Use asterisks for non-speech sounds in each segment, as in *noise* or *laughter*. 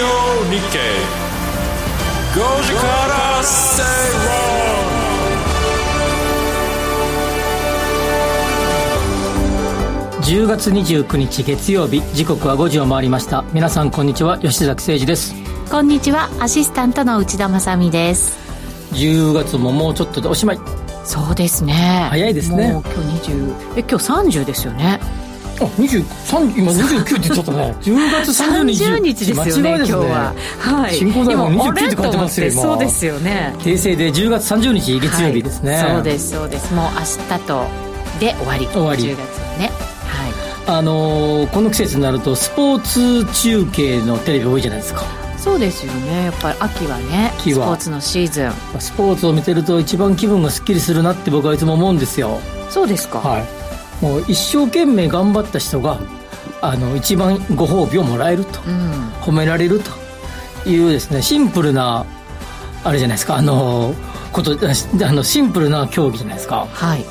日経5時から正論10月29日月曜日時刻は5時を回りました。皆さんこんにちは。吉崎誠二です。こんにちは。アシスタントの内田まさです。10月ももうちょっとでおしまい。そうですね。早いですね。もう今日20え今日30ですよねあ23今29って言っちゃったね。*laughs* 10月30日30日ですよね、ね、今日は。はい。進行台本29って書いてますよそうですよね。訂正で10月30日月曜日ですね、はい、そうですそうです。もう明日とで終わり。終わり。10月はね。はい。あのー、この季節になるとスポーツ中継のテレビ多いじゃないですか。そうですよね。やっぱり秋はねスポーツのシーズン。スポーツを見てると一番気分がすっきりするなって僕はいつも思うんですよ。そうですか。はいもう一生懸命頑張った人があの一番ご褒美をもらえると、うん、褒められるというですねシンプルなあれじゃないですかあのことあのシンプルな競技じゃないですか。はい。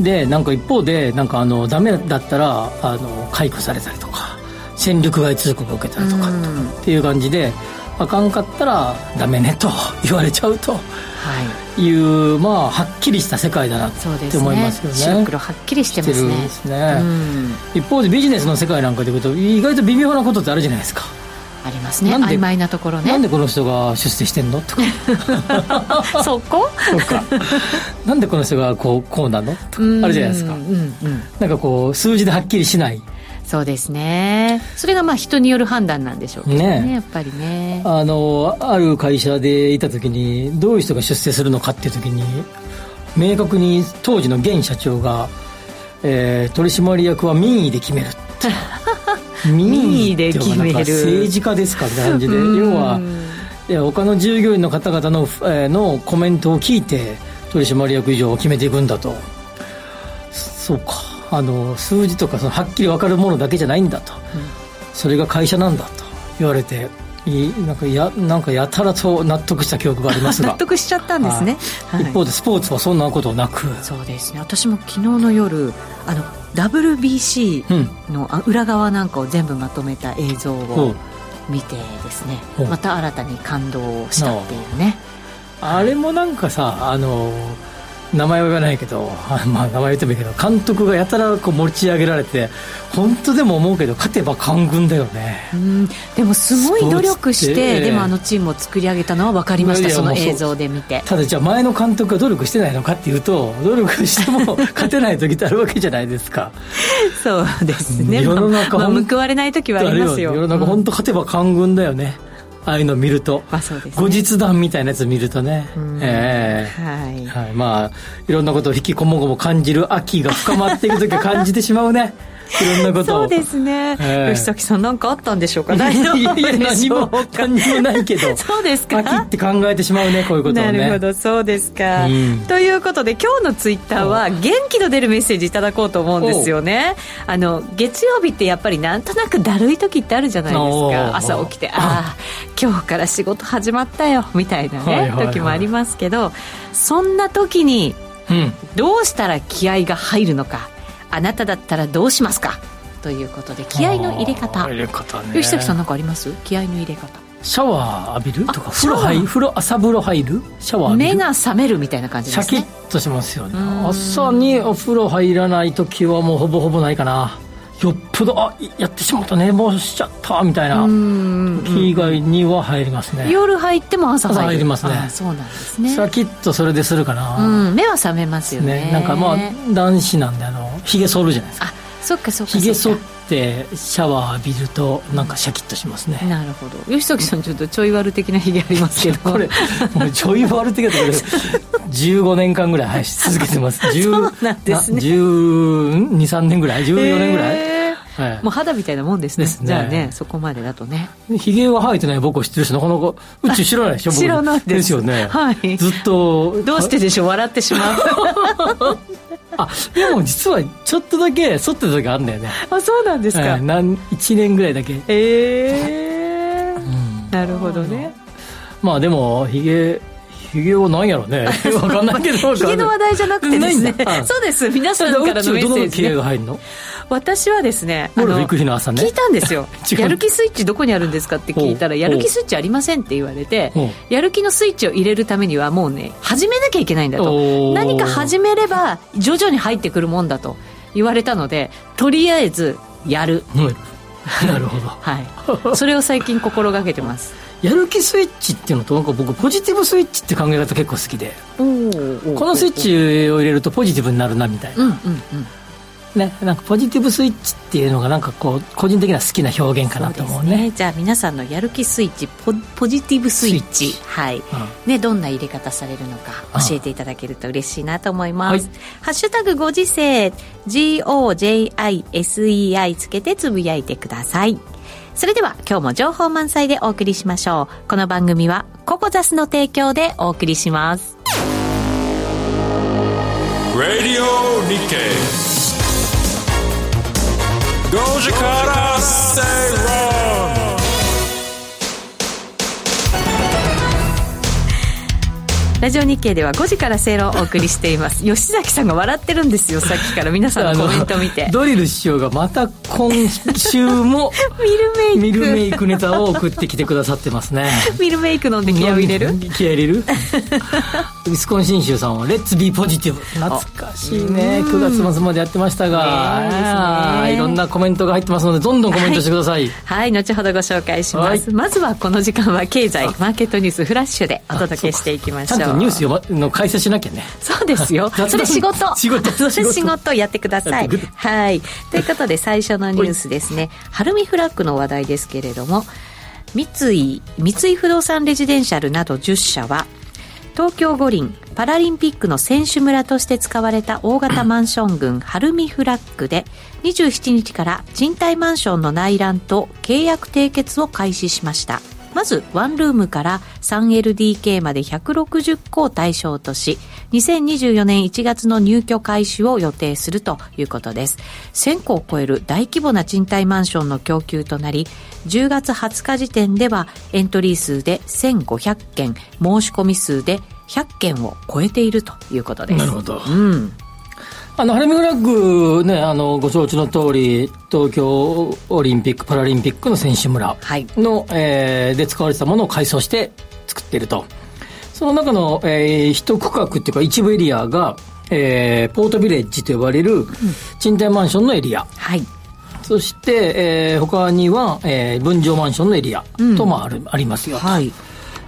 でなんか一方でなんかあのダメだったらあの解雇されたりとか戦力外通告を受けたりとかっていう感じで、あかんかったらダメねと *laughs* 言われちゃうと。はい。いう、まあ、はっきりした世界だなって思いますよね。白黒はっきりしてますね。ですね、一方でビジネスの世界なんかでいうと意外と微妙なことってあるじゃないですか。ありますね。曖昧なところね。なんでこの人が出世してんのとか。*laughs* そこ？そうか。なんでこの人がこうこうなのとかあるじゃないですか、うんうん、なんかこう数字ではっきりしないそうですね。それがまあ人による判断なんでしょうけどね、ね、やっぱりね。あのある会社でいた時にどういう人が出世するのかっていう時に明確に当時の現社長が、えー、取締役は民意で決めるって。*laughs* 民意で決める。政治家ですかって感じで要はいや他の従業員の方々の,、えー、のコメントを聞いて取締役以上を決めていくんだと。そうかあの数字とかそのはっきり分かるものだけじゃないんだと、うん、それが会社なんだと言われてなんかやなんかやたらと納得した記憶がありますが。*laughs* 納得しちゃったんですね、はい、一方でスポーツはそんなことなく。そうですね。私も昨日の夜あの WBC の裏側なんかを全部まとめた映像を見てですね、う。ん、また新たに感動したっていうね。あれもなんかさあの名前は言わないけど、*laughs* まあ、名前言ってもいいけど監督がやたらこう持ち上げられて本当でも思うけど勝てば官軍だよね、うん、でもすごい努力してでもあのチームを作り上げたのは分かりましたその映像で見て。ただじゃあ前の監督が努力してないのかっていうと努力しても *laughs* 勝てない時ってあるわけじゃないですか。そうですね。世の中、まあ、報われない時はありますよ。世の中本当勝てば官軍だよね、ああいうの見ると、ね、後日談みたいなやつ見るとね、えー、はい、はい、まあいろんなことを引きこもごも感じる秋が深まっていく時は感じてしまうね *laughs* いろんなことそうですね、えー、吉崎さん何かあったんでしょうか？大丈夫でしょうか？何も何もないけど *laughs* そうですか？秋って考えてしまうねこういうことをね。なるほどそうですか、うん、ということで今日のツイッターは元気の出るメッセージいただこうと思うんですよね。あの月曜日ってやっぱりなんとなくだるい時ってあるじゃないですか。朝起きてあ。あ今日から仕事始まったよみたいなね、はいはいはい、時もありますけどそんな時にどうしたら気合が入るのかあなただったらどうしますか？ということで気合の入れ方。入れ方、ね、吉崎さん何かあります？気合の入れ方。シャワー浴びる？とか風呂入風呂朝風呂入る？シャワー目が覚めるみたいな感じですね。シャキッとしますよね。朝にお風呂入らない時はもうほぼほぼないかなよっぽどあやってしまった寝坊しちゃったみたいな時以外には入りますね。夜入っても朝入りますね。そうなんですね。シャキッとそれでするかな、うん、目は覚めますよね、ね、なんかまあ男子なんであのひげ剃るじゃないですか。そっかそっかひげ剃ってシャワー浴びるとなんかシャキッとしますね、なるほど。吉崎さんちょっとちょい悪的なひげありますけど。*laughs* これもうちょい悪的なところで15年間ぐらい、はい、続けてます。そうなんですね。123年ぐらい？14年ぐらい、えー。はい、もう肌みたいなもんですね、ね、じゃあねそこまでだとね。ひげが生えてない僕を知ってる人なかなかうち知らないでしょ知らないですよね、はい、ずっとどうしてでしょう？笑ってしまう *laughs* あでも実はちょっとだけ剃ってた時あるんだよね。あそうなんですか、はい、何1年ぐらいだけ。ええー。うん、なるほどね。まあでもひげひげは何やろう。ね分かんないけどひげの話題じゃなくてですね。そうです。皆さんからのメッセージ、ね、どのが入るの？私はですねゴルフ行く日の朝ね。聞いたんですよ。*laughs* やる気スイッチどこにあるんですかって聞いたらやる気スイッチありませんって言われてやる気のスイッチを入れるためにはもうね始めなきゃいけないんだと。何か始めれば徐々に入ってくるもんだと言われたのでとりあえずやる。うんなるほど。はい。それを最近心がけてます。やる気スイッチっていうのとなんか僕ポジティブスイッチって考え方結構好きで。このスイッチを入れるとポジティブになるなみたいな。うんうんうんね、なんかポジティブスイッチっていうのがなんかこう個人的な好きな表現かなと思うね。じゃあ皆さんのやる気スイッチポポジティブスイッチ。スイッチ。はい、ね、どんな入れ方されるのか教えていただけると嬉しいなと思います、はいハッシュタグご時世 GOJISEI つけてつぶやいてください。それでは今日も情報満載でお送りしましょう。この番組はココザスの提供でお送りします。Radio Nikkei 5時から正ラジオ日経では5時から正論をお送りしています。吉崎さんが笑ってるんですよ *laughs* さっきから。皆さんのコメントを見て。ドリル師匠がまた今週も *laughs* ミルメイク。ミルメイクネタを送ってきてくださってますね。*laughs* ミルメイク飲んで気合を入れる？気合い入れる？ウィスコンシン州さんは「レッツビーポジティブ」懐かしいね。9月末までやってましたが、ねえいろんなコメントが入ってますのでどんどんコメントしてください、はい、後ほどご紹介します。はい。まずはこの時間は経済、マーケットニュースフラッシュでお届けしていきましょう。とニュース読まの解説しなきゃねそうですよ *laughs* *laughs* それ仕事。仕事それ仕事やってください。はい。ということで最初のニュースですね。ハルミフラッグの話題ですけれども、三井、三井不動産レジデンシャルなど10社は、東京五輪パラリンピックの選手村として使われた大型マンション群ハルミフラッグで27日から賃貸マンションの内覧と契約締結を開始しましたまずワンルームから 3LDK まで160戸を対象とし2024年1月の入居開始を予定するということです。1000戸を超える大規模な賃貸マンションの供給となり10月20日時点ではエントリー数で1500件申し込み数で100件を超えているということです。なるほど。うんあのハルミフラッグねあのご承知の通り東京オリンピック・パラリンピックの選手村はい。の、えーで使われてたものを改装して作っていると。その中の、えー一区画っていうか一部エリアが、えーポートビレッジと呼ばれる賃貸マンションのエリア、はい。そして、えー他には、えー分譲マンションのエリアともある、ありますよと。はい。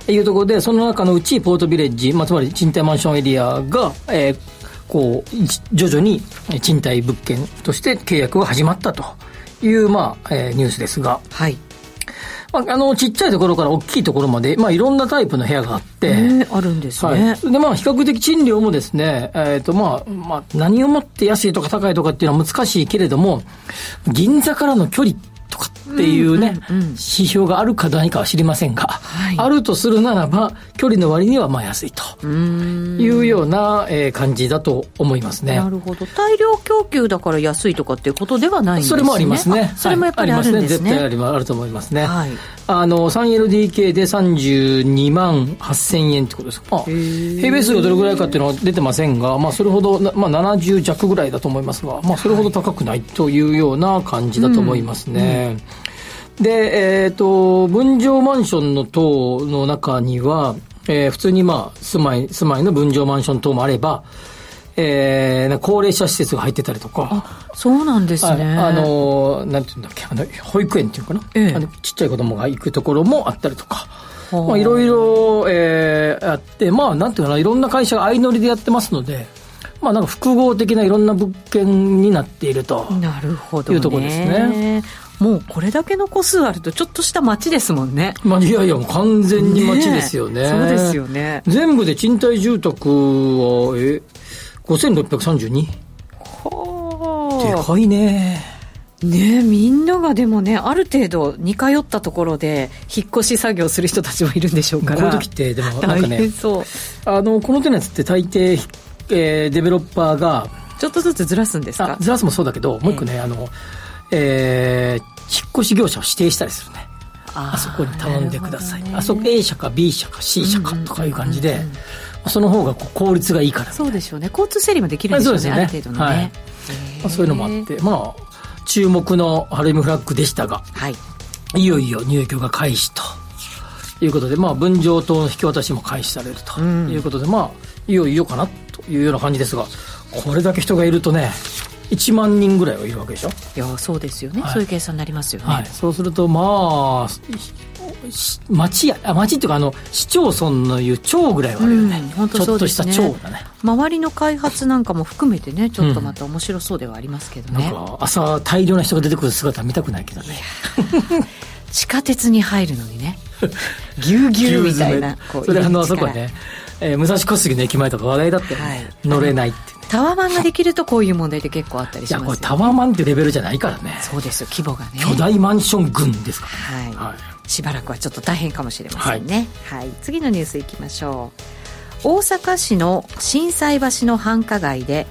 いうところで、その中のうち、ポートビレッジ、まあ、つまり賃貸マンションエリアが、えーこう、じ徐々にえー賃貸物件として契約が始まったという、まあ、えーニュースですが、はい。まあ、あの、ちっちゃいところから大きいところまで、まあ、いろんなタイプの部屋があって、えーあるんですね、はい。で、まあ、比較的賃料もですね、えっ、と、まあ、まあ、何をもって安いとか高いとかっていうのは難しいけれども、銀座からの距離とかっていうね、指標があるか何かは知りませんが、いあるとするならば、距離の割にはまあ安いというような、えー感じだと思いますね。なるほど大量供給だから安いとかっていうことではないんですねそれもありますね。あそれもやっぱりあはいるんですね,、ありますね。絶対あると思いますね。はいあの、3LDK で32万8000円ってことですか。まあ、平米数がどれぐらいかっていうのは出てませんが、まあ、それほど、なまあ、70弱ぐらいだと思いますが、まあ、それほど高くないというような感じだと思いますね。で、えっ、と、分譲マンションの棟の中には、えー普通にまあ、住まい、住まいの分譲マンション棟もあれば、えー高齢者施設が入ってたりとか、そうなんですね、はい。あの、なんていうんだっけ、あの、保育園っていうのかな、ええ。あのちっちゃい子供が行くところもあったりとか、はあ。まあ、いろいろ、えーあって、まあ、なんていうかな、いろんな会社が相乗りでやってますので、まあ、なんか複合的ないろんな物件になっていると。なるほど、ね、いうとこですねもうこれだけの個数あるとちょっとした町ですもんねまあ、いやいや、完全に街ですよね。えそうですよね全部で賃貸住宅は、え、5632? ではかいね。あねえみんながでもねある程度似通ったところで引っ越し作業する人たちもいるんでしょうからこういう時って、でもなん大かね変、そうあの、この手のやつって大抵、えーデベロッパーが、ちょっとずつずらすんですあかずらすもそうだけど、もう一個ね、あの、えー引っ越し業者を指定したりするね。ああそこに頼んでください。ね。あそこ A 社か B 社か C 社かとかいう感じで、その方がこう効率がいいから、そうでしょうね。交通整理もできるんでしょうね。ある程度のね、はい。まあ、そういうのもあって、まあ、注目のハルミフラッグでしたが、はい。いよいよ入居が開始ということで、まあ、分譲と引き渡しも開始されるということで、まあ、いよいよかなというような感じですが、これだけ人がいるとね、1万人ぐらいはいるわけでしょ？いや、そうですよね。はいそういう計算になりますよね。はい、そうすると、まあ、し町や、あ町っていうか、あの、市町村のいう町ぐらいはあるよね。うんちょっとした町だね。周りの開発なんかも含めてね、ちょっとまた面白そうではありますけどね。なんか、朝大量な人が出てくる姿は見たくないけどね。地下鉄に入るのにね、ぎゅうぎゅうみたいな。*laughs* それあの、あそこね、えー武蔵小杉の駅前とか話題だったよね。はい乗れないってね。タワマンができるとこういう問題って結構あったりいや、これしますよ、タワーマンってレベルじゃないからね。そうですよ、規模がね。巨大マンション群ですかはい、ら。はい。しばらくはちょっと大変かもしれませんね、はい次のニュースいきましょう大阪市の心斎橋の繁華街で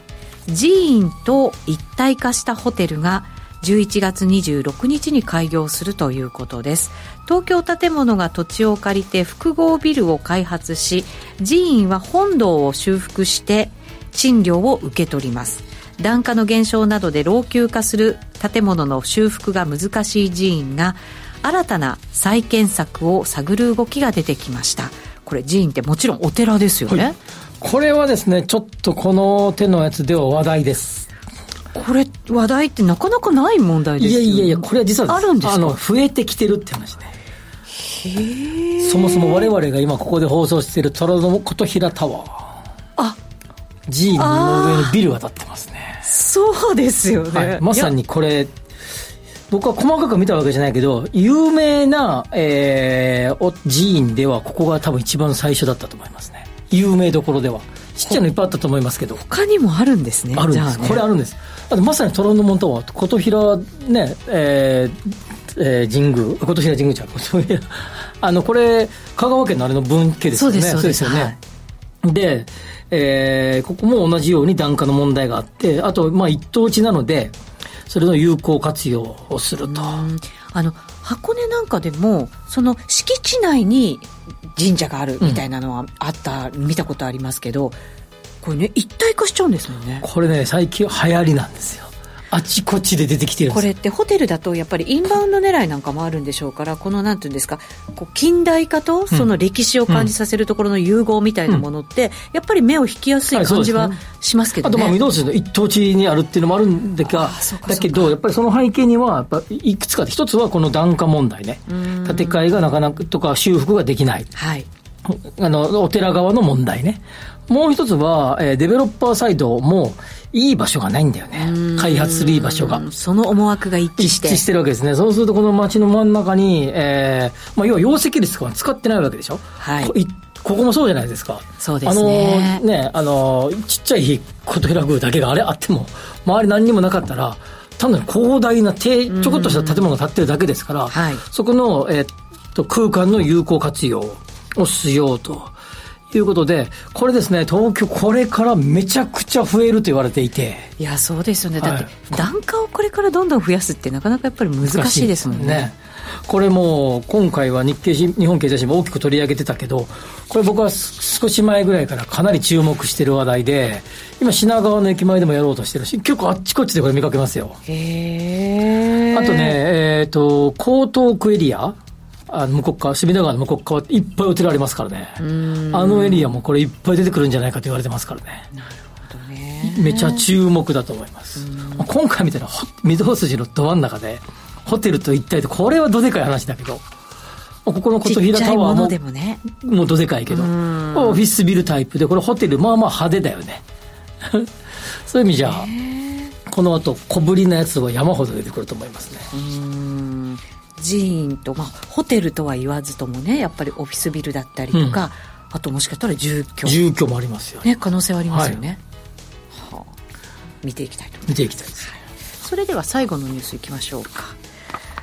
寺院と一体化したホテルが11月26日に開業するということです。東京建物が土地を借りて複合ビルを開発し寺院は本堂を修復して賃料を受け取ります。檀家の減少などで老朽化する建物の修復が難しい寺院が新たな再建策を探る動きが出てきました。これ寺院ってもちろんお寺ですよね、はい。これはですね、ちょっとこの手のやつでは話題です。これ話題ってなかなかない問題ですよねいやいやいや、これは実はあるんですか？あの、増えてきてるって話ね。そもそも我々が今ここで放送している虎ノ琴平タワー。あ寺院の上にビルが建ってますね。そうですよね、はい、まさにこれ、僕は細かく見たわけじゃないけど、有名な、えー、お寺院ではここが多分一番最初だったと思いますね。有名どころでは。ちっちゃいのいっぱいあったと思いますけど。他にもあるんですねあるんです。ねこれあるんです。あとまさに虎ノ門タワー、琴平ね、えーえー、神宮、琴平神宮じゃん、琴平。*laughs* あの、これ、香川県のあれの分家ですよね。そうですそうですよね。で、えーここも同じように檀家の問題があって、あと、まあ、一等地なので、それの有効活用をすると。うんあの箱根なんかでもその敷地内に神社があるみたいなのはあった、見たことありますけどこれね一体化しちゃうんですもんねこれね、最近流行りなんですよ。あちこちで出てきてる。これってホテルだとやっぱりインバウンド狙いなんかもあるんでしょうからこのなんていうんですかこう近代化とその歴史を感じさせるところの融合みたいなものって、やっぱり目を引きやすい感じはしますけどあと、まあ、ね。御堂筋の一等地にあるっていうのもあるんだがだけど、やっぱりその背景には、やっぱいくつかで、一つはこの檀家問題ね。建て替えがなかなかとか修復ができない。はいあの、お寺側の問題ね。もう一つは、えーデベロッパーサイドもいい場所がないんだよね。開発するいい場所がう。んその思惑が一致して一致してるわけですね。そうするとこの街の真ん中に、えーまあ、要は容積率とか使ってないわけでしょ？はいこいここもそうじゃないですか。そうですねあのね、あの、ちっちゃい琴平宮だけがあれあっても、周り何にもなかったら、単なる広大な低、ちょこっとした建物が建ってるだけですから、はいそこの、えーっと、空間の有効活用をしようと。いうことで、これですね、東京これからめちゃくちゃ増えると言われていて、いやそうですよね。だって、はい。檀家をこれからどんどん増やすってなかなかやっぱり難しいですもんね。これも今回は日経新日本経済新聞大きく取り上げてたけど、これ僕はす少し前ぐらいからかなり注目してる話題で、今品川の駅前でもやろうとしてるし、結構あっちこっちでこれ見かけますよ。へえあとね、えっ、と、江東区エリアあの向こう側、隅田川の向こう側いっぱいお寺ありますからね。あのエリアもこれいっぱい出てくるんじゃないかと言われてますからね。めちゃ注目だと思います。まあ今回みたいなほ御堂筋のど真ん中で、ホテルと一体で、これはどでかい話だけど、まあここのち琴平タワーもでもねもうどでかいけど、オフィスビルタイプで、これホテル、まあまあ派手だよね。*laughs* そういう意味じゃ、この後小ぶりなやつは山ほど出てくると思いますね。うん寺院と、まあ、ホテルとは言わずともねやっぱりオフィスビルだったりとか、あともしかしたら住居。住居もありますよ。ね。ね可能性はありますよね、はあ、見ていきたいと見ていきたいです。それでは最後のニュースいきましょうか。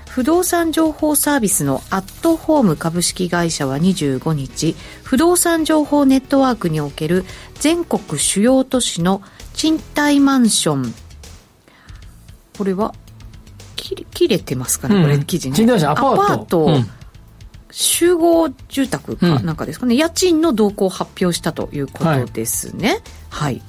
不動産情報サービスのアットホーム株式会社は25日不動産情報ネットワークにおける全国主要都市の賃貸マンション。これは切れ切れてますかね、これ記事ね。賃貸マンションアパート。うん。集合住宅かうん。なんかですかね、家賃の動向を発表したということですね。はい、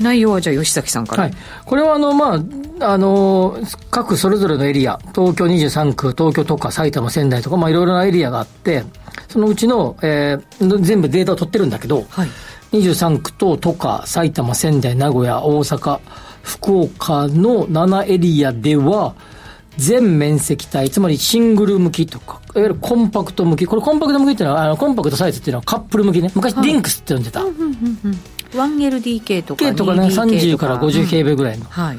内容はじゃあ吉崎さんから、はい、これはあの、まあ、あの各それぞれのエリア。東京23区東京とか埼玉仙台とか、まあ、いろいろなエリアがあってそのうちの、えー、全部データを取ってるんだけど、はい、23区と都か埼玉仙台名古屋大阪福岡の7エリアでは全面積帯、つまりシングル向きとか、いわゆるコンパクト向き。これコンパクト向きっていうのは、あのコンパクトサイズっていうのはカップル向きね。昔、 DINKS って呼んでた。1LDK とか K とかね、30から50平米ぐらいの。うん、はい。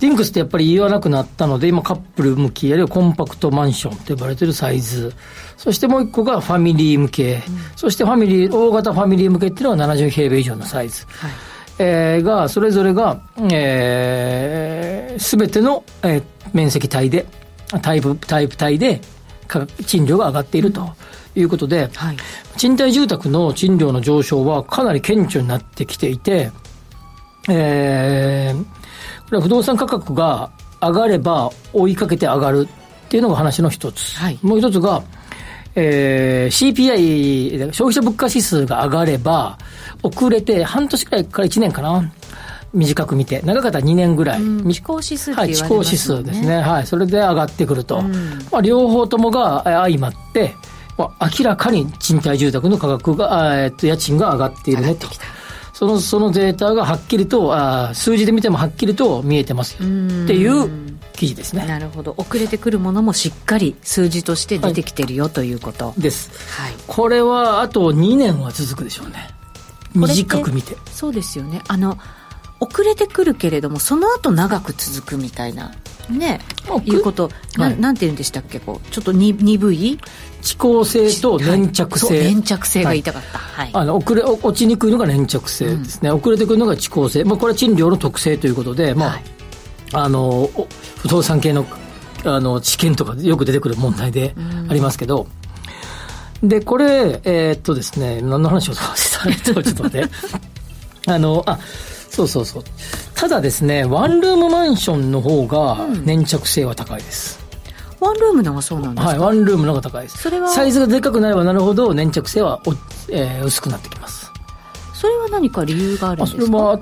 DINKS ってやっぱり言わなくなったので、今カップル向き、あるいはコンパクトマンションと呼ばれてるサイズ。そしてもう一個がファミリー向け。うん、そしてファミリー、大型ファミリー向けっていうのは70平米以上のサイズ。はいえー、が、それぞれが、えー、すべての、えー、面積帯で、タイプ、タイプ帯で、賃料が上がっているということで、はい、賃貸住宅の賃料の上昇はかなり顕著になってきていて、えー、これは不動産価格が上がれば追いかけて上がるっていうのが話の一つ。はい、もう一つが、えー、CPI、消費者物価指数が上がれば、遅れて半年くらいから1年かな。短く見て、長かったら2年ぐらい。地高指数はい、地高指数ですね。はい、それで上がってくると。まあ、両方ともが相まって、まあ、明らかに賃貸住宅の価格が、えっと、家賃が上がっているねと。その、そのデータがはっきりと、あ数字で見てもはっきりと見えてますよっていう記事ですね。なるほど。遅れてくるものもしっかり数字として出てきてるよ、はい、ということ。です。はい。これはあと2年は続くでしょうね。短く見て。そうですよね。あの、遅れてくるけれどもその後長く続くみたいなねいうことなはい、なんて言うんでしたっけ？こうちょっとに鈍い？遅効性と粘着性、はい、粘着性が言いたかった、はい、あの遅れ落ちにくいのが粘着性ですね、うん、遅れてくるのが遅効性、まあ、これは賃料の特性ということで、まああの不動産系のあの知見とかよく出てくる問題でありますけど、うん、でこれえー、っとですね何の話をした *laughs* ちょっと待ってあのあそうそうそう。ただですね、ワンルームマンションの方が粘着性は高いです。うん、ワンルームのがそうなんですか？はい、ワンルームの方が高いです。それは？サイズがでかくなればなるほど粘着性はお、えー、薄くなってきます。それは何か理由があるんですか？それは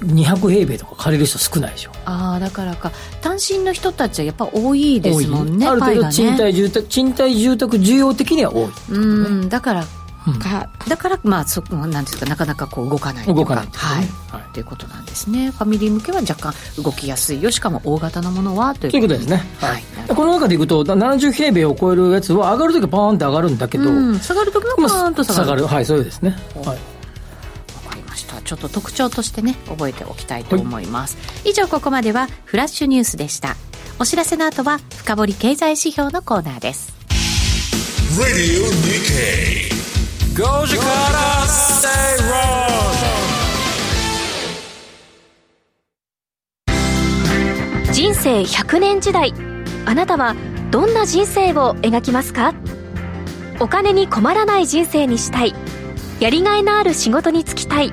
200平米とか借りる人少ないでしょ。ああだからか。単身の人たちはやっぱ多いですもんねある程度賃貸住宅、ね、賃貸住宅需要的には多い、ね、うんだからか、うん、だからまあそなんですかなかなかこう動かない動かないはい、はい、ということなんですね。ファミリー向けは若干動きやすい。よしかも大型のものはということで。すね。はい、この中でいくと70平米を超えるやつは上がるときはパーンって上がるんだけど、うん、下がるときはパーンと下がる,、はいそうですね。はいちょっと特徴としてね覚えておきたいと思います、はい、以上ここまではフラッシュニュースでした。お知らせの後は深掘り経済指標のコーナーです。Radio Nikkei. 5時から正論人生100年時代。あなたはどんな人生を描きますか？お金に困らない人生にしたい。やりがいのある仕事に就きたい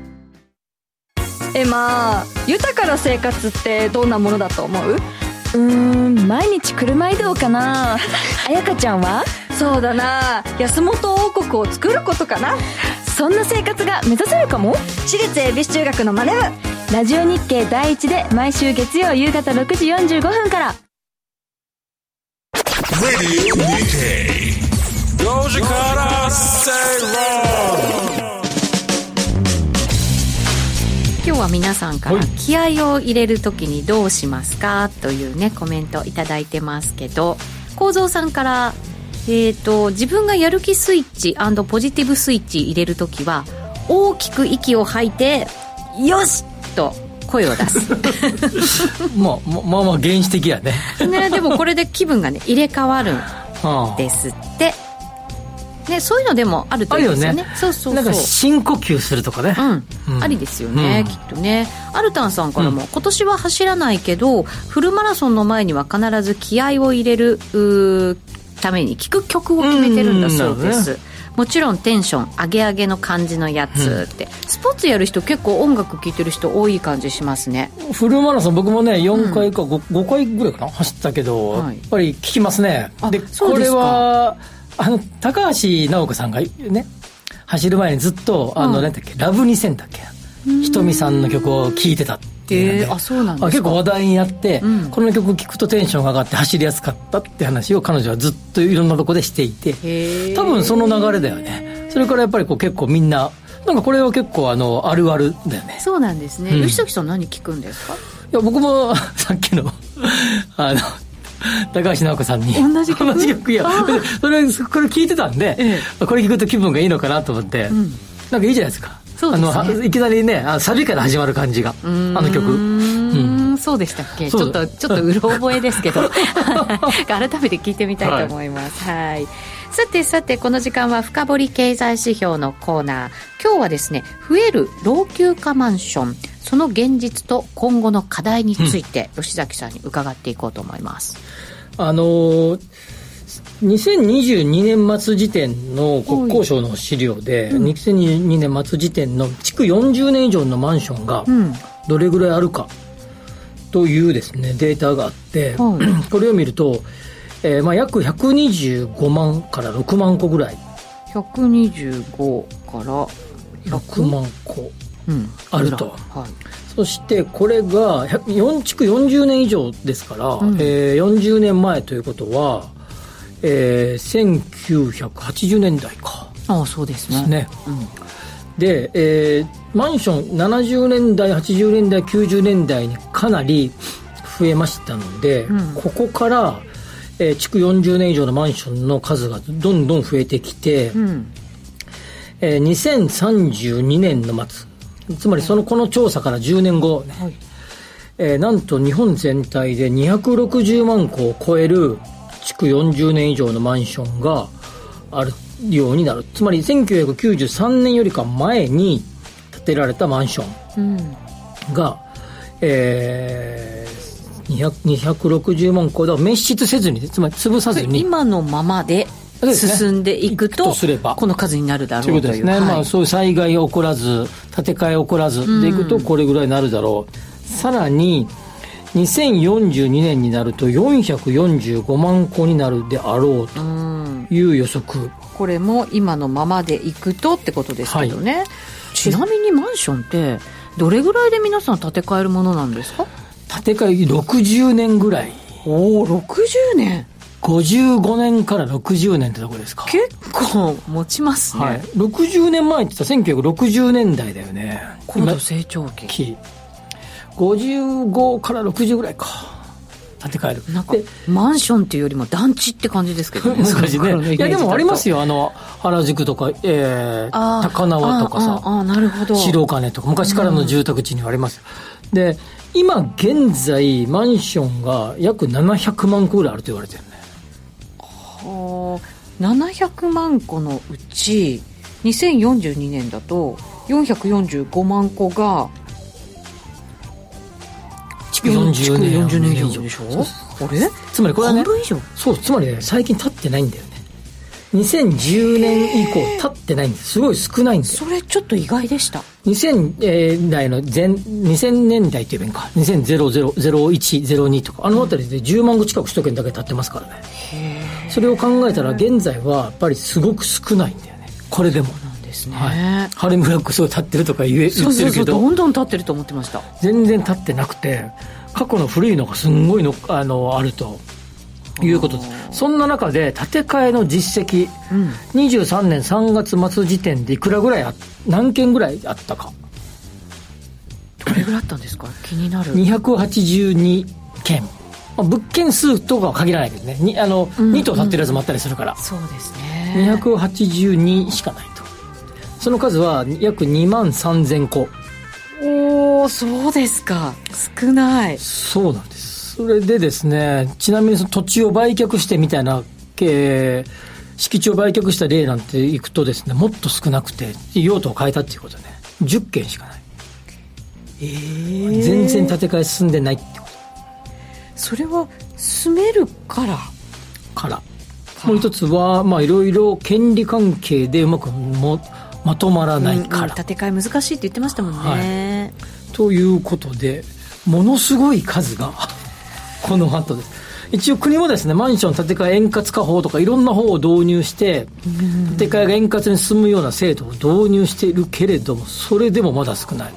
えまあ豊かな生活ってどんなものだと思う？うーん毎日車移動かな。*laughs* 彩香ちゃんは？そうだな。安本王国を作ることかな。そんな生活が目指せるかも？私立恵比寿中学のマネ部。ラジオ日経第一で毎週月曜夕方6時45分から今日は皆さんから気合を入れるときにどうしますかというねコメント頂いてますけど幸三さんからえーと、自分がやる気スイッチポジティブスイッチ入れる時は大きく息を吐いて「よし!」と声を出す。まあまあまあ原始的やね。ねでもこれで気分がね入れ替わるんですって *laughs* ね、そういうのでもあるといいですよね。そうそうそう。なんか深呼吸するとかね、うん、うん、ありですよね、きっとね。アルタンさんからも、今年は走らないけどフルマラソンの前には必ず気合を入れるために聴く曲を決めてるんだそうです、もちろんテンション上げ上げの感じのやつって、うん、スポーツやる人結構音楽聴いてる人多い感じしますね。フルマラソン僕もね4回か 5,、うん、5回ぐらいかな？走ったけど、はい、やっぱり聴きますね。でこれはあの高橋尚子さんがね走る前にずっとあの、うん、なんだっけラブ2000だっけひとみさんの曲を聴いてたっていうのあそうなん結構話題になって、うん、この曲聴くとテンションが上がって走りやすかったって話を彼女はずっといろんなとこでしていて多分その流れだよね。それからやっぱりこう結構みんななんかこれは結構あのあるあるだよね。そうなんですね、うん、吉崎さん何聞くんですか？いや僕も *laughs* さっきの *laughs* あの *laughs* 高橋尚子さんに。同じ曲？同じ曲やそれこれ聞いてたんで、ええ、これ聞くと気分がいいのかなと思って、うん、なんかいいじゃないですか。そうですね、あのいきなりねあサビから始まる感じが。あの曲。うん。そうでしたっけ？ちょっとちょっとうろ覚えですけど。*laughs* *laughs* 改めて聞いてみたいと思います。はい、さてさてこの時間は深掘り経済指標のコーナー。今日はですね増える老朽化マンションその現実と今後の課題について、うん、吉崎さんに伺っていこうと思いますあのー2022年末時点の国交省の資料で、うん、2022年末時点の築40年以上のマンションがどれぐらいあるかというですねデータがあって、うん、*clears throat* これを見ると、えーまあ、約125万から6万戸ぐらい。125から100万戸あると、うんはい、そしてこれが4築40年以上ですから、うん、えー、40年前ということはえー、1980年代か。ああそうですね。ね、うん、で、えー、マンション70年代80年代90年代にかなり増えましたので、うん、ここから、えー、築40年以上のマンションの数がどんどん増えてきて、うん、えー、2032年の末つまりそのこの調査から10年後ね、はい、えー、なんと日本全体で260万戸を超える築40年以上のマンションがあるようになる。つまり1993年よりか前に建てられたマンションが、うん、えー、260万戸だ滅失せずにつまり潰さずに。今のままで進んでいくとすれば。この数になるだろうという。とですね、はい、まあ、そういう災害起こらず建て替え起こらずでいくとこれぐらいになるだろう、うん、さらに2042年になると445万戸になるであろうという予測、これも今のままでいくとってことですけどね、はい、ちなみにマンションってどれぐらいで皆さん建て替えるものなんですか？建て替え60年ぐらい。おお60年55年から60年ってとこですか。結構持ちますね、はい、60年前って言ったら1960年代だよね。高度成長期。55から60ぐらいか。建て替える。なんかマンションっていうよりも団地って感じですけどね難しいねいやでもありますよ。あの原宿とか、えー、高輪とかさ。あなるほど。白金とか。昔からの住宅地にはあります、うん、で今現在マンションが約700万個ぐらいあると言われてる700万個のうち2042年だと445万個が築40年 ,40 年以上でしょ？あれ？つまりこれはね半分以上？そうつまりね最近経ってないんだよね。2010年以降経ってないんですすごい少ないんですよ。それちょっと意外でした。2000年代の前2000年代って言えばいいか。20000102とか。あの辺りで10万個近く首都圏だけ経ってますからねそれを考えたら現在はやっぱりすごく少ないんだよね。これでも。ですね、はい、ハレムブラックすごい立ってるとか言え言ってるけど。どんどん立ってると思ってました。全然立ってなくて過去の古いのがすんごいのあのあると。いうことです。そんな中で建て替えの実績、うん、23年3月末時点でいくらぐらいあ何件ぐらいあったか。どれぐらいあったんですか？気になる。282件まあ、物件数とかは限らないけどね。にあの、うん、2棟建ってるやつもあったりするから、そうですね。282しかないと。その数は約2万3000個。おおそうですか。少ない。そうなんです。それでですねちなみにその土地を売却してみたいな、えー、敷地を売却した例なんていくとですね、もっと少なくて、用途を変えたっていうことね、10件しかない。えー、全然建て替え進んでないってこと。それは住めるから？から。もう一つは、まあいろいろ権利関係でうまくもまとまらないから。うんうん建て替え難しいって言ってましたもんね、ということで、ものすごい数が、*laughs* この後です。一応国もですね、マンション建て替え円滑化法とかいろんな法を導入して、建て替えが円滑に進むような制度を導入しているけれども、それでもまだ少ない。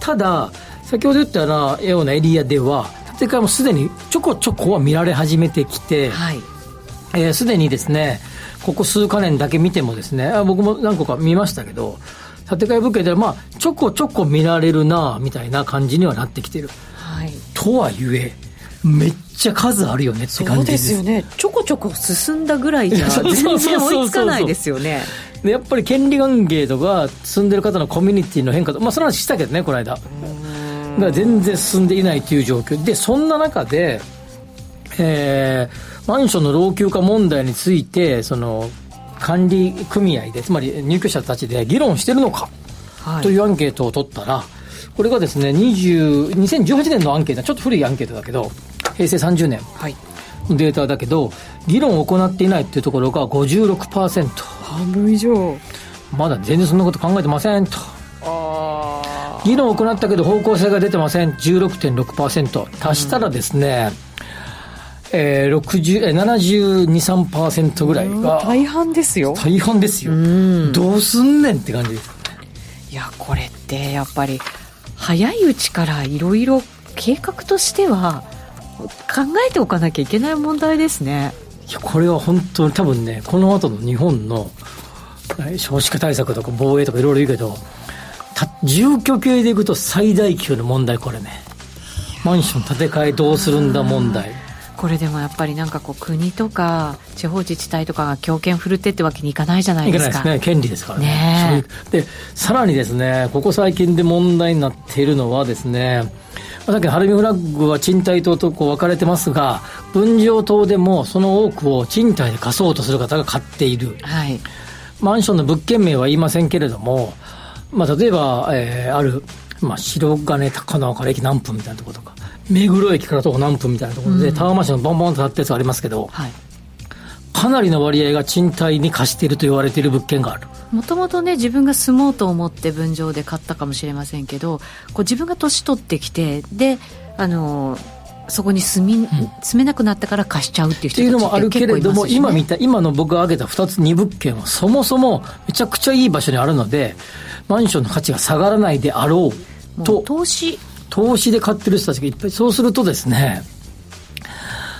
ただ、先ほど言ったようなエリアでは、建て替えもすでにちょこちょこは見られ始めてきて、はいえーすでにですね、ここ数か年だけ見てもですね、あ僕も何個か見ましたけど、建て替え物件では、まあ、ちょこちょこ見られるな、みたいな感じにはなってきてる。はいとはいえ、めっちゃ数あるよねって感じで。ですすよねちょこちょこ進んだぐらいじゃ全然追いつかないですよねでやっぱり権利関係とか住んでる方のコミュニティの変化と、まあ、その話したけどね、この間。だから全然進んでいないという状況で、そんな中で、えー、マンションの老朽化問題について、その管理組合で、つまり入居者たちで議論してるのか、はいというアンケートを取ったら、これがですね、20 2018年のアンケート、ちょっと古いアンケートだけど、平成30年はいのデータだけど、議論を行っていないっていうところが56%。半分以上まだ全然そんなこと考えてませんと。あ議論を行ったけど方向性が出てません。16.6%。足したらですね、えー、60えー72、3%ぐらいが大半ですよ大半ですよ。どうすんねんって感じです。いやこれってやっぱり早いうちからいろいろ計画としては考えておかなきゃいけない問題ですねいや、これは本当に多分ね、この後の日本のえー少子化対策とか防衛とかいろいろ言うけど、た住居系でいくと最大級の問題、これね。マンション建て替えどうするんだ問題。これでもやっぱりなんかこう国とか地方自治体とかが強権振るってってわけにいかないじゃないですかないですね。権利ですからね。ねで、さらにですね、ここ最近で問題になっているのはですね、まあさっきのハルミフラッグは賃貸棟とこう分かれてますが、分譲棟でもその多くを賃貸で貸そうとする方が買っている。はいマンションの物件名は言いませんけれども、まあ、例えば、えーある、まあ、白金高輪から駅何分みたいなところとか、目黒駅から徒歩何分みたいなところで、タワーマンションのボンボンと建ったやつがありますけど、はい。かなりの割合が賃貸に貸していると言われている物件がある。もともとね自分が住もうと思って分譲で買ったかもしれませんけどこう自分が年取ってきてであのそこに住み、住めなくなったから貸しちゃうっていうっていうのもあるけれども、今見たた、今の僕が挙げた2つ2物件はそもそもめちゃくちゃいい場所にあるので、マンションの価値が下がらないであろうと、投資。投資で買ってる人たちがいっぱい、そうするとですね、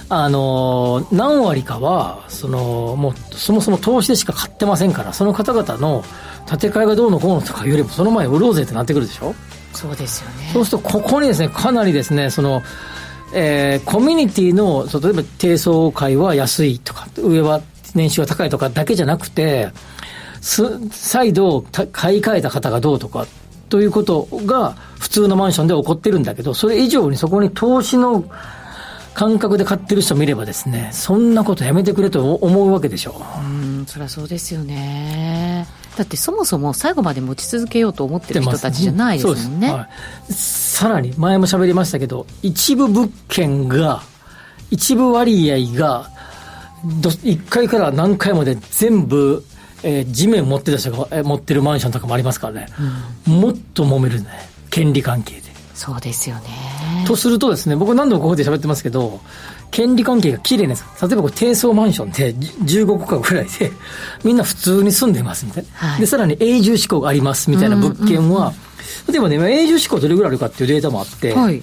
あの、何割かは、その、もう、そもそも投資でしか買ってませんから、その方々の建て替えがどうのこうのとかよりも、その前に売ろうぜってなってくるでしょ？そうですよね。そうすると、ここにですね、かなりですね、その、えーコミュニティの、例えば低層階は安いとか、上は年収が高いとかだけじゃなくて、す再度た買い替えた方がどうとか、ということが普通のマンションで起こってるんだけど、それ以上にそこに投資の感覚で買ってる人もいればですね、そんなことやめてくれと思うわけでしょう。うんそりゃそうですよね。だってそもそも最後まで持ち続けようと思ってる人たちじゃないですもんね。さらに、前も喋りましたけど、一部物件が、一部割合が、ど1階から何階まで全部、えー地面持ってた人が、えー持ってるマンションとかもありますからね、もっと揉めるね、権利関係で。そうですよね。とするとですね、僕何度もここで喋ってますけど、権利関係が綺麗なんです。例えばこれ低層マンションでじ15個かぐらいで、みんな普通に住んでますみたいな。はい。で、さらに永住志向がありますみたいな物件は、例えばね、今永住志向どれぐらいあるかっていうデータもあって、はい。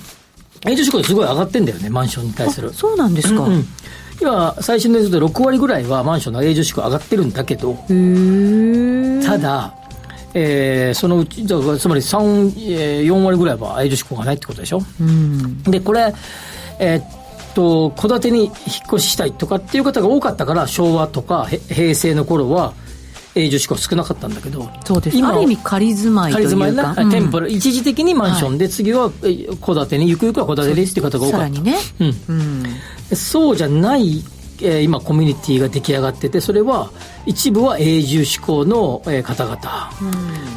永住志向すごい上がってんだよね、マンションに対する。あ。そうなんですか、うんうん今、最新の映像で6割ぐらいはマンションの永住志向上がってるんだけど、ただ、えーそのうち、つまり3、えー4割ぐらいは永住志向がないってことでしょ？うん。で、これ、えーっと、戸建てに引っ越ししたいとかっていう方が多かったから、昭和とかへ平成の頃は、永住志向少なかったんだけど、そうです。今ある意味仮住まいというか。仮住まいな、うん。テンポラ一時的にマンションで、次はえー戸建てに、ゆくゆくは戸建てですっていう方が多かった。さらにね。うん。うん。そうじゃないえー、今コミュニティが出来上がっててそれは一部は永住志向の、えー、方々、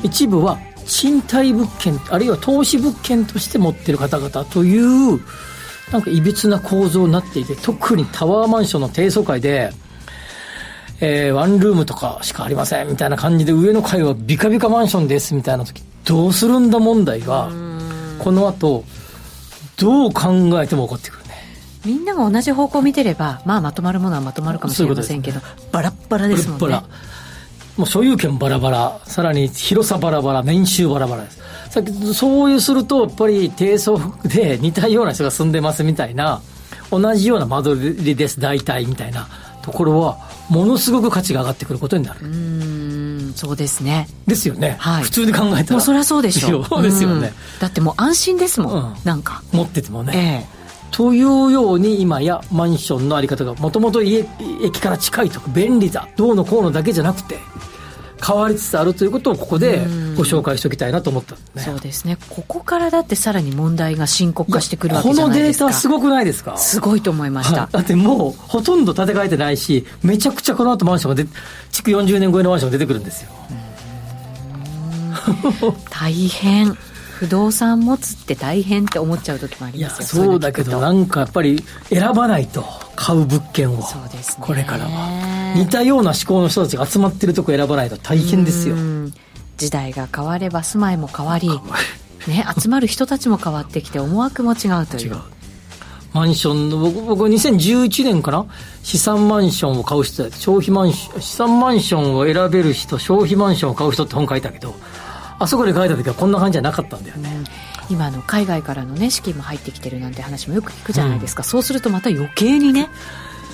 一部は賃貸物件あるいは投資物件として持ってる方々というなんかいびつな構造になっていて特にタワーマンションの低層階でえー、ワンルームとかしかありませんみたいな感じで上の階はビカビカマンションですみたいな時どうするんだ問題がこの後どう考えても起こってくるね。みんなが同じ方向を見てれば、まあ、まとまるものはまとまるかもしれませんけど、バラッバラですもんね。バラもう所有権バラバラ、さらに広さバラバラ、年収バラバラです。さっきそういうすると、やっぱり低層で似たような人が住んでますみたいな、同じような間取りです、大体みたいなところは、ものすごく価値が上がってくることになる。うんそうですね。ですよね。はい、普通に考えたら。もうそりゃそうでしょう。そうですよね。だってもう安心ですもん、うん、なんか。持っててもね。ええというように今やマンションのあり方がもともと駅から近いとか便利だどうのこうのだけじゃなくて変わりつつあるということをここでご紹介しておきたいなと思った、ね、そうですね。ここからだってさらに問題が深刻化してくるわけじゃないですか。このデータすごくないですか？すごいと思いました、はい、だってもうほとんど建て替えてないしめちゃくちゃこの後マンションがで築40年超えのマンションが出てくるんですよ。大変。不動産持つって大変って思っちゃう時もありますよ。そうだけどなんかやっぱり選ばないと買う物件を。そうです、ね、これからは似たような思考の人たちが集まってるとこ選ばないと大変ですよ。時代が変われば住まいも変わりね、集まる人たちも変わってきて思惑も違うという。マンションの僕僕は2011年かな？資産マンションを買う人消費マンション資産マンションを選べる人消費マンションを買う人って本書いたけどあそこで書いた時はこんな感じじゃなかったんだよね、うん、今の海外からのね資金も入ってきてるなんて話もよく聞くじゃないですか、うん、そうするとまた余計にね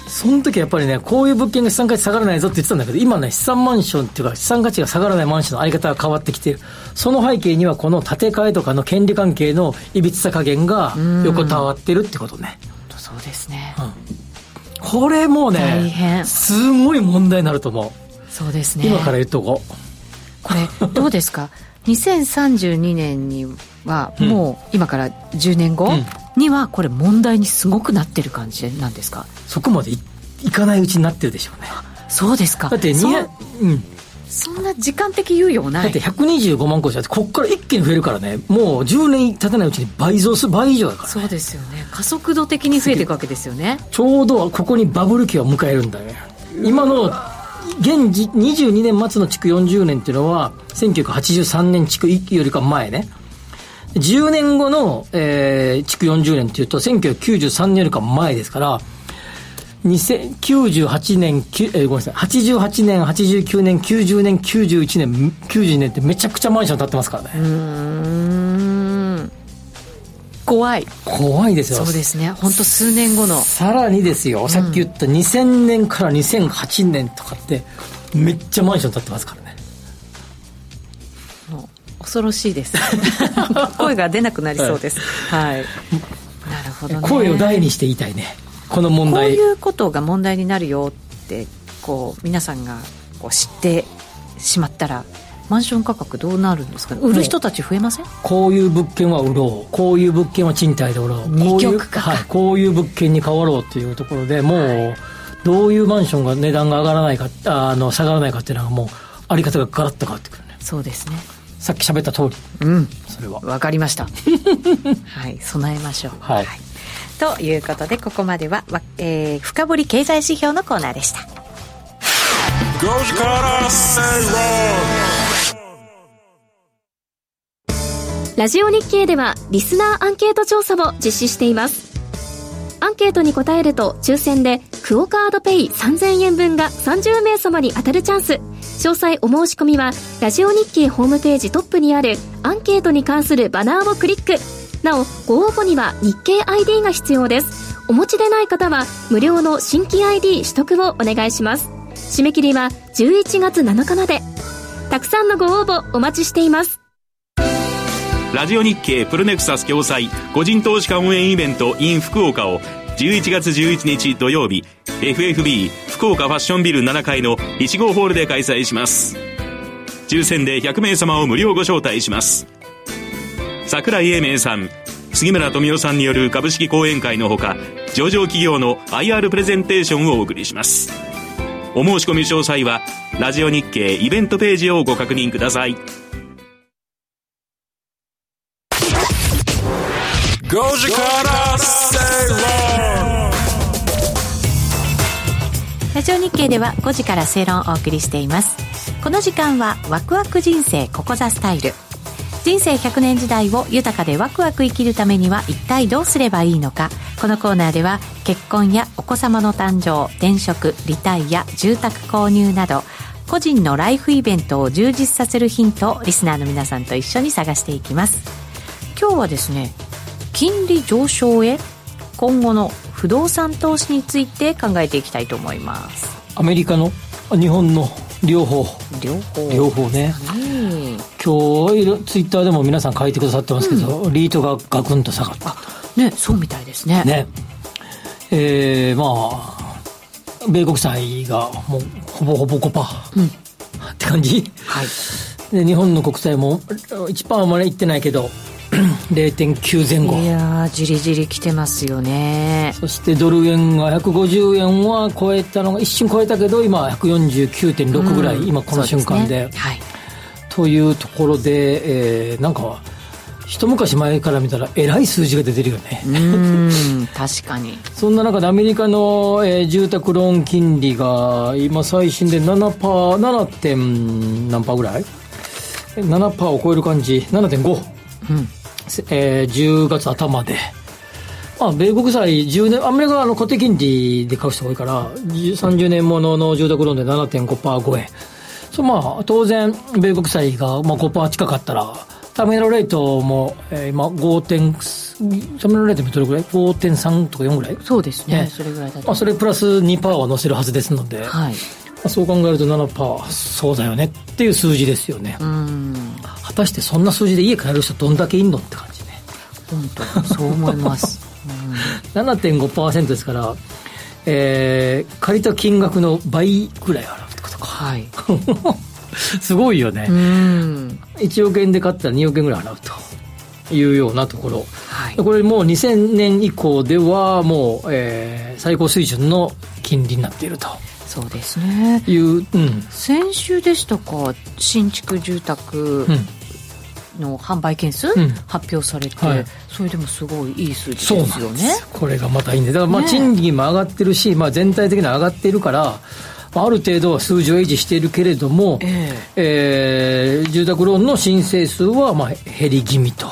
その時やっぱりね、こういう物件が資産価値下がらないぞって言ってたんだけど、今ね、資産マンションっていうか、資産価値が下がらないマンションのあり方が変わってきている。その背景には、この建て替えとかの権利関係のいびつさ加減が横たわってるってことね。そうですね。うん。これもうね。すごい問題になると思う。そうですね。今から言っとこう。これ、どうですか？*laughs* 2032年にはもう今から10年後？にはこれ問題にすごくなってる感じなんですか？そこまでいいかないうちになってるでしょうね。そうですか。だってそ,、うん、そんな時間的猶予ない。だって125万個じゃここから一気に増えるからね。もう10年経たないうちに倍増する倍以上だから、ね、そうですよね。加速度的に増えていくわけですよね。ちょうどここにバブル期を迎えるんだね。今の現時22年末の築40年っていうのは1983年築1よりか前ね10年後の、えー、築40年っていうと1993年よりか前ですから98年、えー、ごめんなさい、88年、89年、90年、91年、90年ってめちゃくちゃマンション建ってますからね。うん怖い。怖いですよ。そうですね。本当数年後の。さらにですよ、さっき言った2000年から2008年とかって、めっちゃマンション建ってますから恐ろしいです。*laughs* 声が出なくなりそうです。はい。はい、なるほど、ね、声を大にして言いたいね。この問題。こういうことが問題になるよって、こう、皆さんがこう知ってしまったら、マンション価格どうなるんですか、ね、売る人たち増えません？こういう物件は売ろう。こういう物件は賃貸で売ろう。二極化。はい、こういう物件に変わろうっていうところでもう、はい、どういうマンションが値段が上がらないかあの下がらないかっていうのはもうあり方がガラッと変わってくるね。そうですねさっき喋った通り。うん。それは。分かりました。*laughs* はい備えましょう。はい、はい、ということでここまでは、えー、深掘り経済指標のコーナーでした。5時から正論ラジオ日経ではリスナーアンケート調査を実施しています。アンケートに答えると抽選でクオカードペイ3000円分が30名様に当たるチャンス。詳細お申し込みはラジオ日経ホームページトップにあるアンケートに関するバナーをクリック。なお、ご応募には日経 ID が必要です。お持ちでない方は無料の新規 ID 取得をお願いします。締め切りは11月7日まで。たくさんのご応募お待ちしています。ラジオ日経プロネクサス共催個人投資家応援イベント in 福岡を11月11日土曜日 FFB 福岡ファッションビル7階の1号ホールで開催します。抽選で100名様を無料ご招待します。桜井英明さん杉村富夫さんによる株式講演会のほか上場企業の IR プレゼンテーションをお送りします。お申し込み詳細はラジオ日経イベントページをご確認ください。5時から正論ラジオ日経では5時から正論をお送りしています。この時間はワクワク人生ここザスタイル。人生100年時代を豊かでワクワク生きるためには一体どうすればいいのか。このコーナーでは結婚やお子様の誕生転職リタイア住宅購入など個人のライフイベントを充実させるヒントをリスナーの皆さんと一緒に探していきます。今日はですね金利上昇へ今後の不動産投資について考えていきたいと思います。アメリカの日本の両方。両方。両方ね。うん。今日ツイッターでも皆さん書いてくださってますけど、リートがガクンと下がった。ねそうみたいですね。ね。えー、まあ米国債がもうほぼほぼ5%、うん。って感じ。はい。で日本の国債も1%までいってないけど0.9前後。いやーじりじり来てますよね。そしてドル円が150円は超えたのが一瞬超えたけど今は149.6ぐらい、うん今この瞬間で。ね。はい。というところで、えーなんか一昔前から見たらえらい数字が出てるよね、うーん *laughs* 確かに。そんな中でアメリカの、えー住宅ローン金利が今最新で7%、7. 点何パーぐらい ?7% を超える感じ、7.5。うん。せえー10月頭で。まあ、米国債10年、アメリカはあの固定金利で買う人が多いから、10 30年ものの住宅ローンで7.5%超え。そうまあ、当然、米国債がまあ5%近かったら、ターミナルレートも、えー今5点、ターミナルレートもどれぐらい ?5.3 とか4ぐらい？そうですね。ねそれぐらいだと。まあ、それプラス2%は乗せるはずですので、まはい。あ、そう考えると7%そうだよねっていう数字ですよね、うーん果たしてそんな数字で家買える人どんだけいんのって感じね。本当そう思います、*laughs* 7.5%ですから、えー借りた金額の倍ぐらい払うってことか。はい。*laughs* すごいよね。う、ん。1億円で買ったら2億円ぐらい払うというようなところ。はい。これもう2000年以降ではもう、えー最高水準の金利になっているとそうですね。いう、うん。先週でしたか新築住宅うん、の販売件数、ん。発表されて、はい。それでもすごいいい数字ですよね。これがまたいいんで、だからまあね。賃金も上がってるし、まあ全体的に上がっているから、まあある程度は数字を維持しているけれども、え。えー住宅ローンの申請数はまあ減り気味と。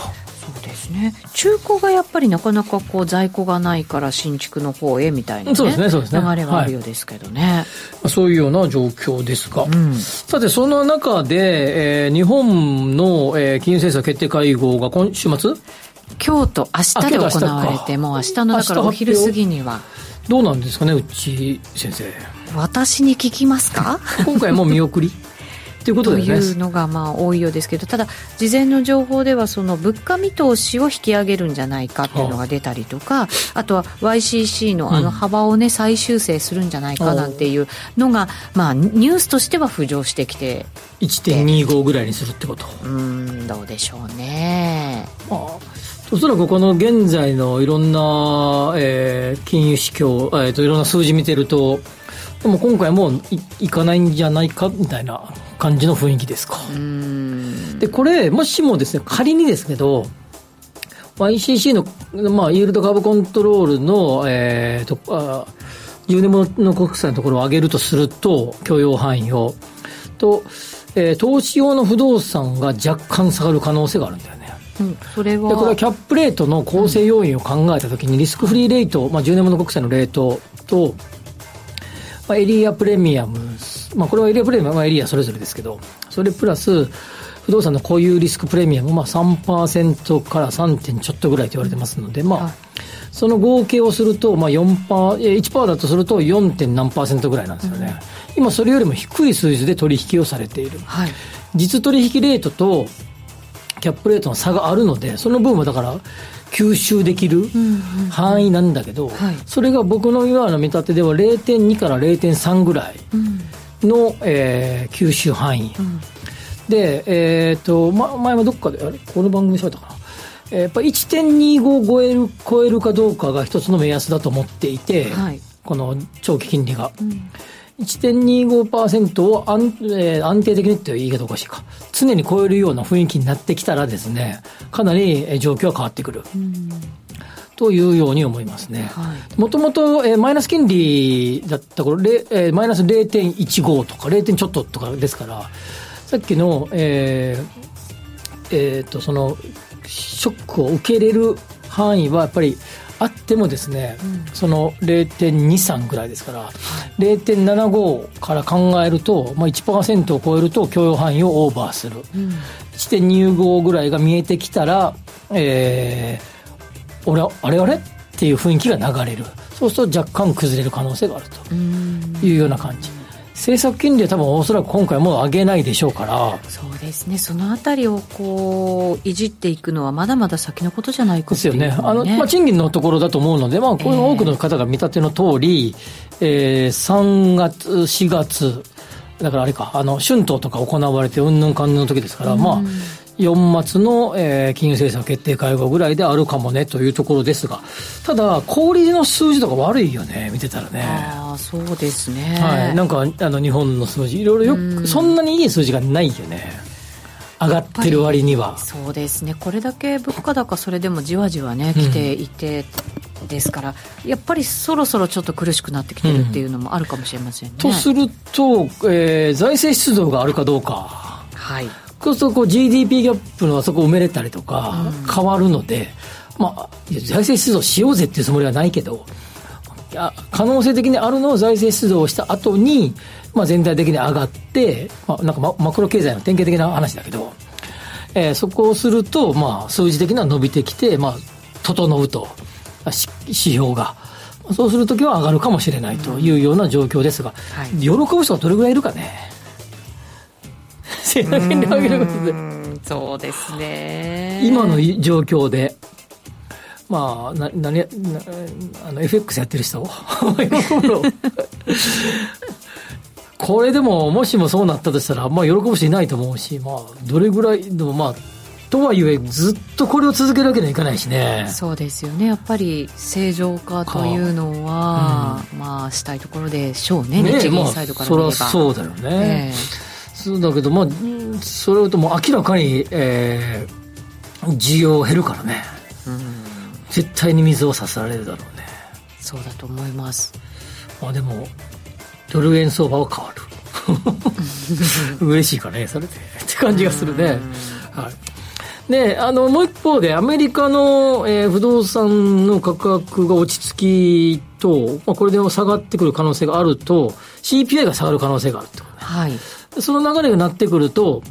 ですね。中古がやっぱりなかなかこう在庫がないから新築の方へみたいな、ね、そうですねそうですね。流れがあるようですけどね、まあそういうような状況ですが。うん。さて、その中で、えー日本の、えー金融政策決定会合が今週末？今日と明日で行われてもう明日のだからお昼過ぎには。どうなんですかね、うち先生。私に聞きますか？*laughs* 今回も見送り？ということね。いうのがまあ多いようですけどただ事前の情報ではその物価見通しを引き上げるんじゃないかっていうのが出たりとかあとは YCC のあの幅をね再修正するんじゃないかなんていうのがまあニュースとしては浮上してきて1.25ぐらいにするってこと。うーんどうでしょうねまあ、おそらくこの現在のいろんな、えー金融指標、えーといろんな数字見てると、でも今回もういいかないんじゃないかみたいな感じの雰囲気ですか。で、これ、もしもですね、仮にですけど、YCC の、まあ、イールド株コントロールの、えーと、あ10年もの国債のところを上げるとすると、許容範囲を、と、えー投資用の不動産が若干下がる可能性があるんだよね。うんそれはでこれはキャップレートの構成要因を考えたときに、リスクフリーレート、まあ、10年もの国債のレートと、まあ、エリアプレミアム、まあ、これはエリアプレミアムはエリアそれぞれですけど、それプラス、不動産の固有リスクプレミアム、まあ、3%から 3. 点ちょっとぐらいと言われてますので、まあ、その合計をすると、まあ4%、えー1%だとすると 4. 点何パーセントぐらいなんですよね。今それよりも低い数字で取引をされている。はい実取引レートとキャップレートの差があるので、その分はだから、吸収できる範囲なんだけど、はい。それが僕の今の見立てでは0.2から0.3ぐらいの、えー吸収範囲。で、えっ、と、ま、前もどっかで、あれ？この番組で喋ったかな？やっぱり1.25超える超えるかどうかが一つの目安だと思っていて、はい、この長期金利が。うん1.25%を安,、えー、安定的にって言い方おかしいか。常に超えるような雰囲気になってきたらですね、かなり状況は変わってくる。というように思いますね。もともと、えー、マイナス金利だった頃、えー、マイナス0.15とか 0. ちょっととかですから、さっきの、えー、えー、と、その、ショックを受け入れる範囲はやっぱりあってもですね、うん、その0.23ぐらいですから、はい、0.75から考えると、まあ、1%を超えると許容範囲をオーバーする、うん、1.25ぐらいが見えてきたら、えー、俺あれあれっていう雰囲気が流れる。そうすると若干崩れる可能性があるというような感じ。政策金利は多分おそらく今回も上げないでしょうから。そうですね。そのあたりをこういじっていくのはまだまだ先のことじゃないか、ね、ですよね。あの、まあ、賃金のところだと思うので、まあ、これ多くの方が見立ての通り、えー、3月4月だからあれかあの春闘とか行われてうんぬんかんぬんの時ですから、まあ4末の、えー、金融政策決定会合ぐらいであるかもねというところですが、ただ、小売の数字とか悪いよね、見てたらね。ああ、そうですね。はい。なんか、あの、日本の数字、いろいろよく、そんなにいい数字がないよね。上がってる割には。そうですね。これだけ物価高、それでもじわじわね、来ていて、うん、ですから、やっぱりそろそろちょっと苦しくなってきてるっていうのもあるかもしれませんね。うん、とすると、えー、財政出動があるかどうか。はい。そうするとこう GDP ギャップのあそこ埋めれたりとか変わるので、うん、まあ、財政出動しようぜっていうつもりはないけど、可能性的にあるのを財政出動した後に、まあ、全体的に上がって、まあ、なんかママクロ経済の典型的な話だけど、えー、そこをすると、まあ、数字的には伸びてきて、まあ、整うと、指標が。そうするときは上がるかもしれないというような状況ですが、はい、喜ぶ人がどれぐらいいるかね。背中に上げることでそうですね。今の状況でまあな何なあの FX やってる人？*laughs* これでももしもそうなったとしたらま喜ぶ人いないと思うしまあどれぐらいでもまあとはいえずっとこれを続けるわけにはいかないしね。そうですよね。やっぱり正常化というのは、うん、まあしたいところでしょうね。日銀サイドから見れば、まあ、そりゃそうだよね、えーそうだけど、まあ、それとも明らかに、えー、需要減るからね、うん、絶対に水をさせられるだろうね。そうだと思います。まあでもドル円相場は変わる。*laughs* 嬉しいかねそれで。って感じがするね、はい。であのもう一方でアメリカの、えー、不動産の価格が落ち着きと、まあ、これでも下がってくる可能性があると CPI が下がる可能性があるってことね、はいその流れがなってくると、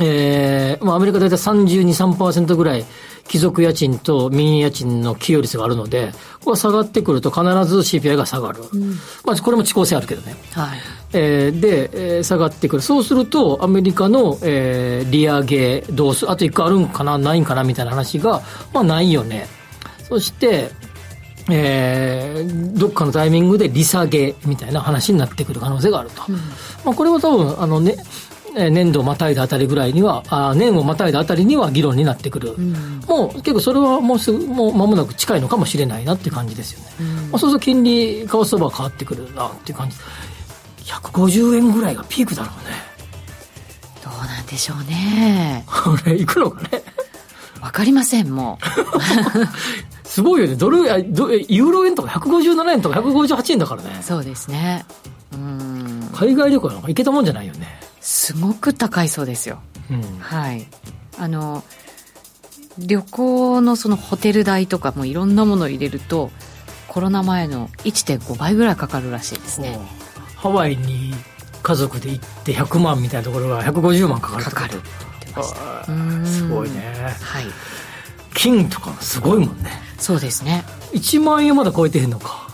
えー、まあアメリカ大体32、3%ぐらい、貴族家賃と民営家賃の寄与率があるので、ここが下がってくると必ず CPI が下がる。うん、まあこれも遅効性あるけどね。はい。えー、で、えー、下がってくる。そうすると、アメリカの、えー、利上げどうする、あと1個あるんかな、ないんかなみたいな話が、まあないよね。そして、えー、どっかのタイミングで利下げみたいな話になってくる可能性があると。うん、まあ、これは多分、あのね、年度をまたいだあたりぐらいには、あ年をまたいだあたりには議論になってくる、うん、もう結構それはもうすぐ、もう間もなく近いのかもしれないなっていう感じですよね。うん、まあ、そうすると金利、為替相場が変わってくるなっていう感じ。150円ぐらいがピークだろうね。どうなんでしょうね。*laughs* これ、いくのかね？わかりません、もう。*laughs* すごいよね。ドル、ユーロ円とか157円とか158円だからね。そうですね。うん。海外旅行なんか行けたもんじゃないよね。すごく高いそうですよ。うん、はい。あの、旅行のそのホテル代とかもいろんなものを入れると、コロナ前の1.5倍ぐらいかかるらしいですね。ハワイに家族で行って100万みたいなところが150万かかるかかるって言ってましたすごいねはい金とかすごいもんね。そうですね。1万円まだ超えてへんのか。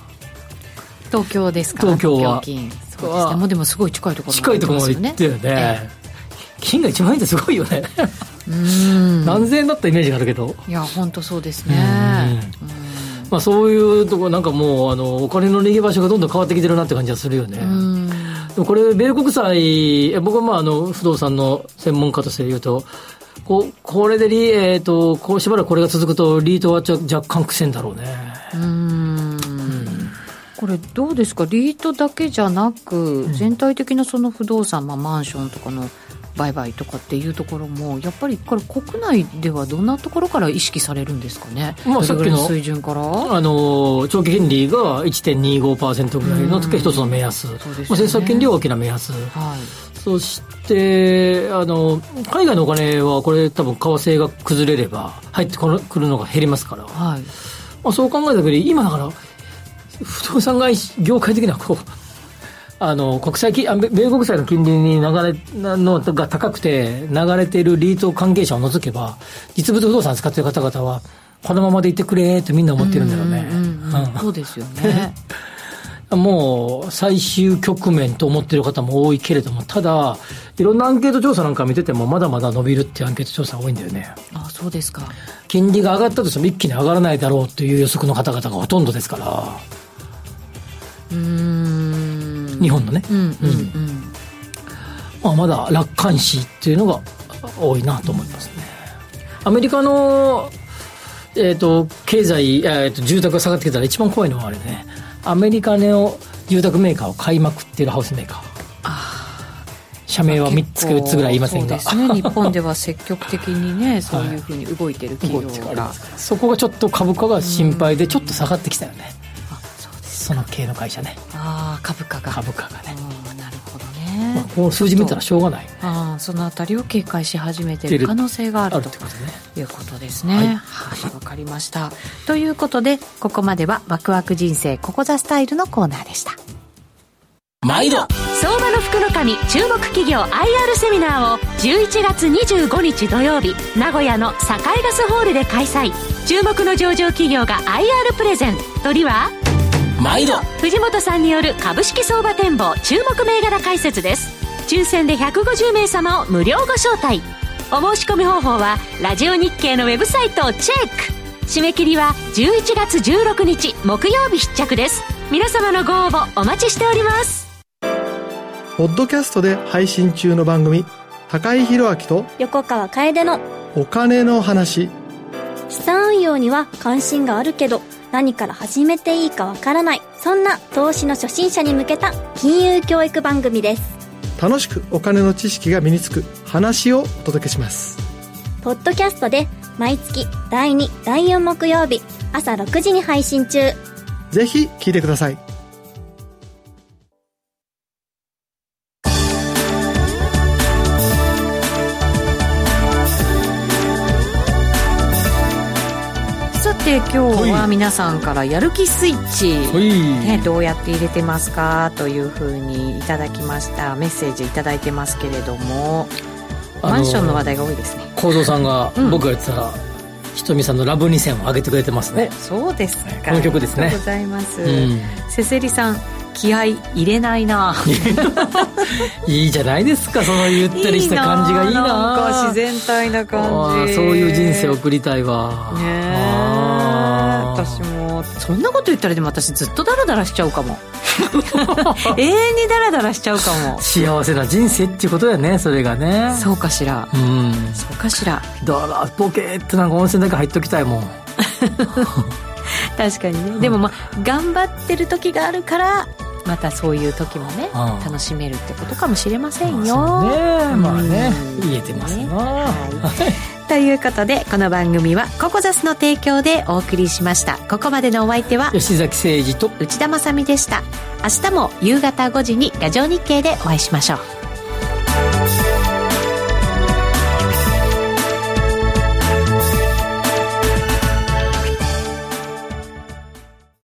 東京ですか東京は。金そうですねもうでもすごい近いところ、ね、近いところまで行ってるね、ええ、金が1万円ってすごいよね。うん。何千円だったイメージがあるけど。いや本当そうですね。まあ、そういうところなんかもうあのお金の逃げ場所がどんどん変わってきてるなって感じがするよね。これ米国債僕はまああの不動産の専門家として言うとここれでリ、えーと、こうしばらくこれが続くと、リートは若干苦戦だろうね。うん。これどうですか、リートだけじゃなく、全体的なその不動産、まあ、マンションとかの売買とかっていうところも、やっぱりこれ、国内ではどんなところから意識されるんですかね、まあ、さっきの水準から？あの長期金利が1.25%ぐらいの時は一つの目安、ね、政策金利は大きな目安。はいそしてあの海外のお金はこれ多分為替が崩れれば入ってくるのが減りますから、はい。まあ、そう考えた時に今だから不動産会業界的にはこう *laughs* あの国際金米国債の金利に流れのが高くて流れているリート関係者を除けば実物不動産使っている方々はこのままでいてくれとみんな思ってるんだろうね。そうですよね *laughs* もう最終局面と思っている方も多いけれども、ただ、いろんなアンケート調査なんか見てても、まだまだ伸びるっていうアンケート調査が多いんだよね。あそうですか。金利が上がったとしても一気に上がらないだろうという予測の方々がほとんどですから。うん日本のね。うんうん、うん、まあ、まだ楽観視っていうのが多いなと思いますね。アメリカのえーと、経済、えーと、住宅が下がってきたら一番怖いのはあれねアメリカの住宅メーカーを買いまくっているハウスメーカー。社名は3つか4つぐらい言いませんが。ね。日本では積極的にね *laughs* そういうふうに動いてる企業が、そこがちょっと株価が心配でちょっと下がってきたよね、あそうですその系の会社ね。ああ株価が。株価がね。なるほどね、まあ、この数字見たらしょうがない。あそのあたりを警戒し始めてる可能性があるということですね。はい。わ、はい、かりました。ということでここまではワクワク人生ここザスタイルのコーナーでした。毎度。相場の福の神注目企業 IR セミナーを11月25日土曜日名古屋の栄ガスホールで開催。注目の上場企業が IR プレゼン。鳥は？毎度。藤本さんによる株式相場展望注目銘柄解説です抽選で150名様を無料ご招待お申し込み方法はラジオ日経のウェブサイトをチェック締め切りは11月16日木曜日必着です皆様のご応募お待ちしておりますポッドキャストで配信中の番組、高井宏明と横川楓のお金の話。資産運用には関心があるけど、何から始めていいかわからない。そんな投資の初心者に向けた金融教育番組です。楽しくお金の知識が身につく話をお届けします。ポッドキャストで毎月第2、第4木曜日朝6時に配信中。ぜひ聞いてください。て今日は皆さんからやる気スイッチ、ね、どうやって入れてますかというふうにいただきました。メッセージいただいてますけれどもマンションの話題が多いですね。幸三さんが僕が言ってたら、うんひとみさんのラブ2000を上げてくれてますね。そうですか。この曲ですね。ありがとうございます、うん、せせりさん気合い入れないな。*laughs* いいじゃないですかそのゆったりした感じがいいな。なんか自然体な感じ。そういう人生送りたいわ。ね私もそんなこと言ったらでも私ずっとダラダラしちゃうかも。*laughs* 永遠にダラダラしちゃうかも。幸せな人生っていうことだよねそれがね。そうかしら。うん。そうかしら。だからボケーってなんか温泉だけ入っときたいもん。確かにね、うん、でもまあ頑張ってる時があるからまたそういう時もね、うん、楽しめるってことかもしれませんよ、まあ、ね。まあね、言えてますな、ね、はいということでこの番組はココザスの提供でお送りしました。ここまでのお相手は吉崎誠二と内田まさでした。明日も夕方5時にラジオ日経でお会いしましょう